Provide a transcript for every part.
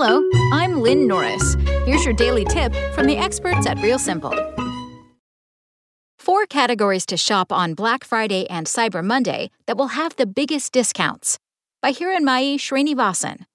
Hello, I'm Lynn Norris. Here's your daily tip from the experts at Real Simple. Four categories to shop on Black Friday and Cyber Monday that will have the biggest discounts. By Hiranmayi Srinivasan.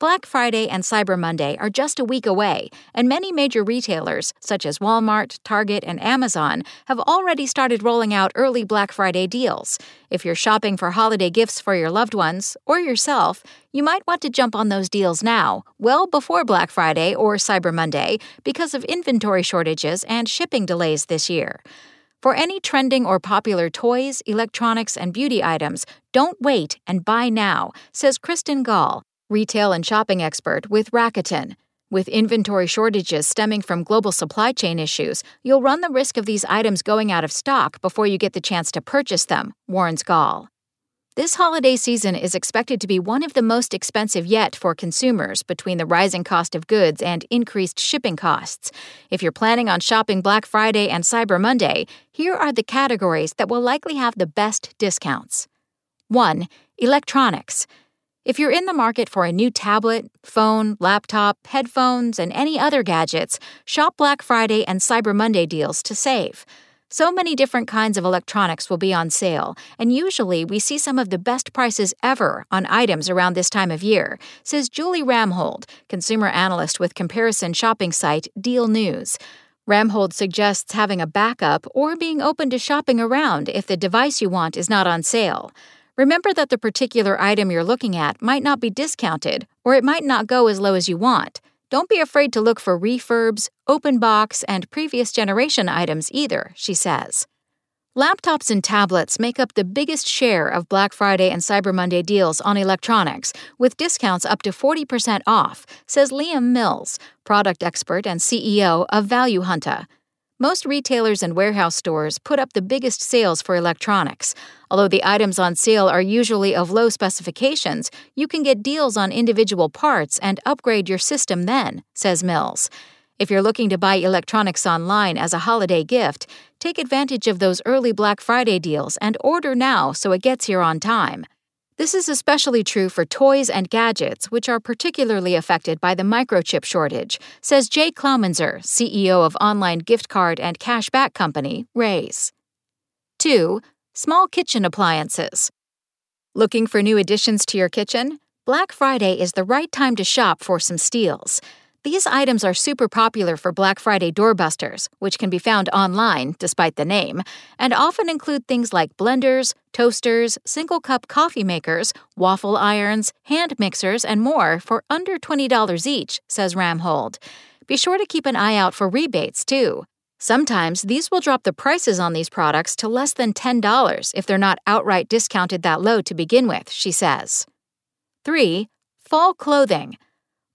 Black Friday and Cyber Monday are just a week away, and many major retailers, such as Walmart, Target, and Amazon, have already started rolling out early Black Friday deals. If you're shopping for holiday gifts for your loved ones or yourself, you might want to jump on those deals now, well before Black Friday or Cyber Monday, because of inventory shortages and shipping delays this year. For any trending or popular toys, electronics, and beauty items, don't wait and buy now, says Kristen Gall, retail and shopping expert with Rakuten. With inventory shortages stemming from global supply chain issues, you'll run the risk of these items going out of stock before you get the chance to purchase them, warns Gall. This holiday season is expected to be one of the most expensive yet for consumers between the rising cost of goods and increased shipping costs. If you're planning on shopping Black Friday and Cyber Monday, here are the categories that will likely have the best discounts. 1. Electronics. If you're in the market for a new tablet, phone, laptop, headphones, and any other gadgets, shop Black Friday and Cyber Monday deals to save. So many different kinds of electronics will be on sale, and usually we see some of the best prices ever on items around this time of year, says Julie Ramhold, consumer analyst with comparison shopping site Deal News. Ramhold suggests having a backup or being open to shopping around if the device you want is not on sale. Remember that the particular item you're looking at might not be discounted, or it might not go as low as you want. Don't be afraid to look for refurbs, open box, and previous generation items either, she says. Laptops and tablets make up the biggest share of Black Friday and Cyber Monday deals on electronics, with discounts up to 40% off, says Liam Mills, product expert and CEO of Value Hunter. Most retailers and warehouse stores put up the biggest sales for electronics. Although the items on sale are usually of low specifications, you can get deals on individual parts and upgrade your system then, says Mills. If you're looking to buy electronics online as a holiday gift, take advantage of those early Black Friday deals and order now so it gets here on time. This is especially true for toys and gadgets, which are particularly affected by the microchip shortage, says Jay Klaumenzer, CEO of online gift card and cashback company, Raise. 2. Small kitchen appliances. Looking for new additions to your kitchen? Black Friday is the right time to shop for some steals. These items are super popular for Black Friday doorbusters, which can be found online, despite the name, and often include things like blenders, toasters, single cup coffee makers, waffle irons, hand mixers, and more for under $20 each, says Ramhold. Be sure to keep an eye out for rebates, too. Sometimes these will drop the prices on these products to less than $10 if they're not outright discounted that low to begin with, she says. 3. Fall clothing.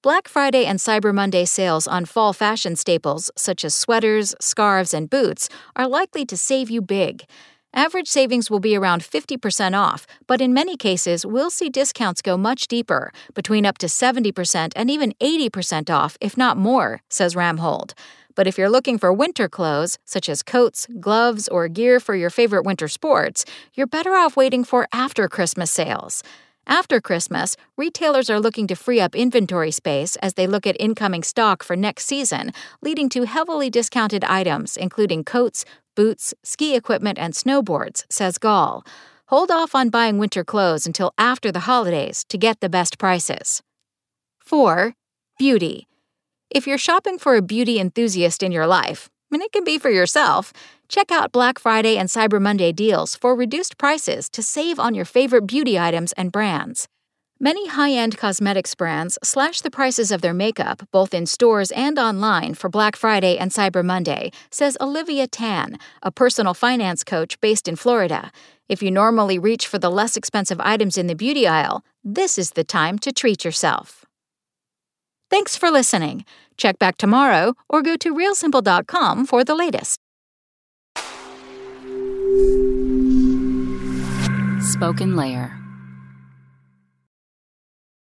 Black Friday and Cyber Monday sales on fall fashion staples such as sweaters, scarves, and boots are likely to save you big. Average savings will be around 50% off, but in many cases, we'll see discounts go much deeper, between up to 70% and even 80% off, if not more, says Ramhold. But if you're looking for winter clothes, such as coats, gloves, or gear for your favorite winter sports, you're better off waiting for after Christmas sales. After Christmas, retailers are looking to free up inventory space as they look at incoming stock for next season, leading to heavily discounted items, including coats, boots, ski equipment, and snowboards, says Gall. Hold off on buying winter clothes until after the holidays to get the best prices. 4. Beauty. If you're shopping for a beauty enthusiast in your life, and it can be for yourself, check out Black Friday and Cyber Monday deals for reduced prices to save on your favorite beauty items and brands. Many high end cosmetics brands slash the prices of their makeup both in stores and online for Black Friday and Cyber Monday, says Olivia Tan, a personal finance coach based in Florida. If you normally reach for the less expensive items in the beauty aisle, this is the time to treat yourself. Thanks for listening. Check back tomorrow or go to realsimple.com for the latest. Spoken Layer